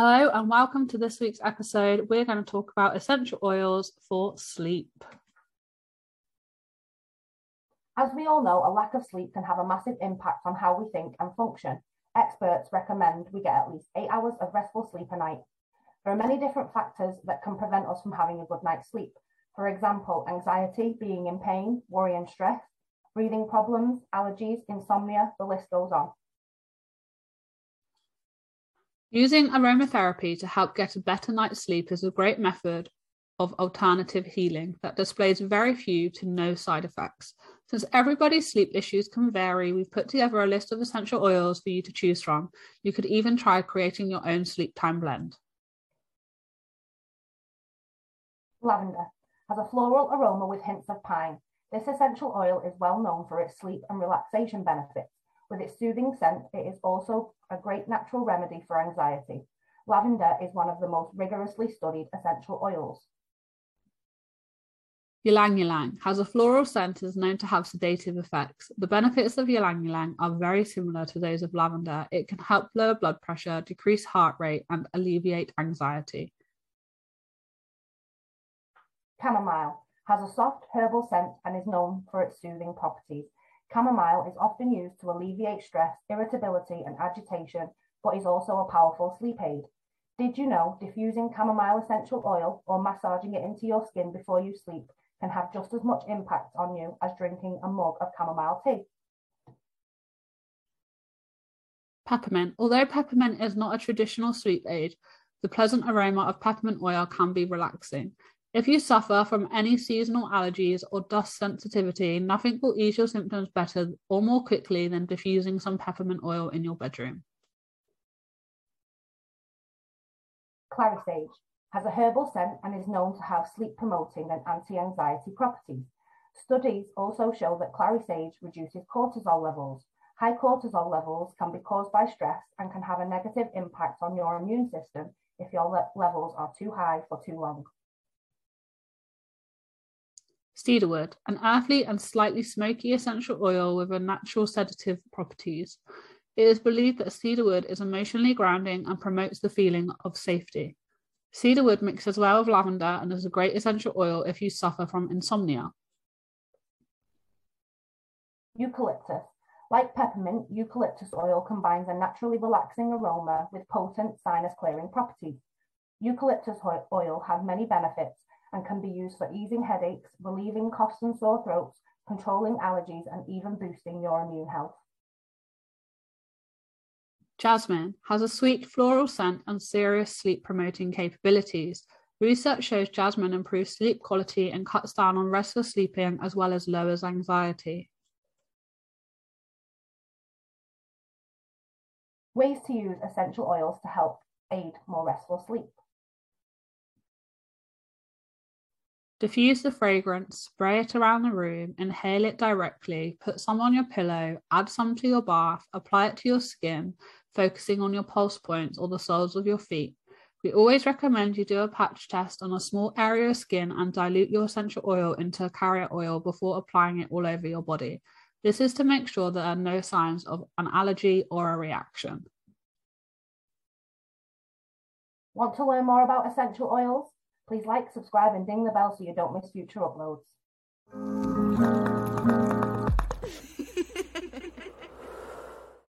Hello, and welcome to this week's episode. We're going to talk about essential oils for sleep. As we all know, a lack of sleep can have a massive impact on how we think and function. Experts recommend we get at least eight hours of restful sleep a night. There are many different factors that can prevent us from having a good night's sleep. For example, anxiety, being in pain, worry and stress, breathing problems, allergies, insomnia, the list goes on. Using aromatherapy to help get a better night's sleep is a great method of alternative healing that displays very few to no side effects. Since everybody's sleep issues can vary, we've put together a list of essential oils for you to choose from. You could even try creating your own sleep time blend. Lavender has a floral aroma with hints of pine. This essential oil is well known for its sleep and relaxation benefits. With its soothing scent, it is also a great natural remedy for anxiety. Lavender is one of the most rigorously studied essential oils. Ylang ylang has a floral scent and is known to have sedative effects. The benefits of ylang ylang are very similar to those of lavender. It can help lower blood pressure, decrease heart rate, and alleviate anxiety. Chamomile has a soft herbal scent and is known for its soothing properties. Chamomile is often used to alleviate stress, irritability, and agitation, but is also a powerful sleep aid. Did you know diffusing chamomile essential oil or massaging it into your skin before you sleep can have just as much impact on you as drinking a mug of chamomile tea? Peppermint. Although peppermint is not a traditional sleep aid, the pleasant aroma of peppermint oil can be relaxing. If you suffer from any seasonal allergies or dust sensitivity, nothing will ease your symptoms better or more quickly than diffusing some peppermint oil in your bedroom. Clary sage has a herbal scent and is known to have sleep promoting and anti anxiety properties. Studies also show that clary sage reduces cortisol levels. High cortisol levels can be caused by stress and can have a negative impact on your immune system if your le levels are too high for too long. Cedarwood, an earthy and slightly smoky essential oil with a natural sedative properties. It is believed that cedarwood is emotionally grounding and promotes the feeling of safety. Cedarwood mixes well with lavender and is a great essential oil if you suffer from insomnia. Eucalyptus. Like peppermint, eucalyptus oil combines a naturally relaxing aroma with potent sinus clearing properties. Eucalyptus oil has many benefits, and can be used for easing headaches, relieving coughs and sore throats, controlling allergies, and even boosting your immune health. Jasmine has a sweet floral scent and serious sleep promoting capabilities. Research shows jasmine improves sleep quality and cuts down on restless sleeping as well as lowers anxiety. Ways to use essential oils to help aid more restful sleep. Diffuse the fragrance, spray it around the room, inhale it directly, put some on your pillow, add some to your bath, apply it to your skin, focusing on your pulse points or the soles of your feet. We always recommend you do a patch test on a small area of skin and dilute your essential oil into carrier oil before applying it all over your body. This is to make sure there are no signs of an allergy or a reaction. Want to learn more about essential oils? Please like, subscribe, and ding the bell so you don't miss future uploads.